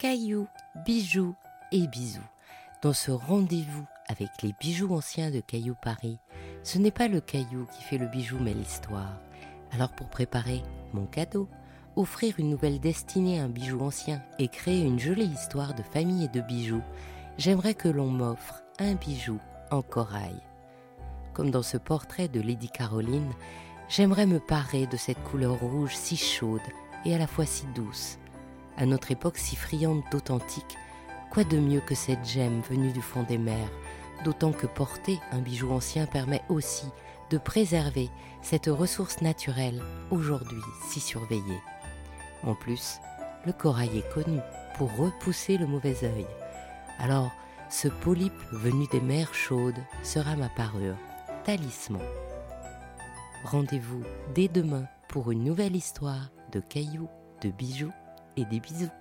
cailloux, bijoux et bisous. Dans ce rendez-vous avec les bijoux anciens de Caillou Paris, ce n'est pas le caillou qui fait le bijou mais l'histoire. Alors pour préparer mon cadeau, offrir une nouvelle destinée à un bijou ancien et créer une jolie histoire de famille et de bijoux, j'aimerais que l'on m'offre un bijou en corail. Comme dans ce portrait de Lady Caroline, j'aimerais me parer de cette couleur rouge si chaude et à la fois si douce. À notre époque si friande d'authentique, quoi de mieux que cette gemme venue du fond des mers, d'autant que porter un bijou ancien permet aussi de préserver cette ressource naturelle aujourd'hui si surveillée. En plus, le corail est connu pour repousser le mauvais œil. Alors, ce polype venu des mers chaudes sera ma parure, talisman. Rendez-vous dès demain pour une nouvelle histoire de cailloux, de bijoux et des bisous.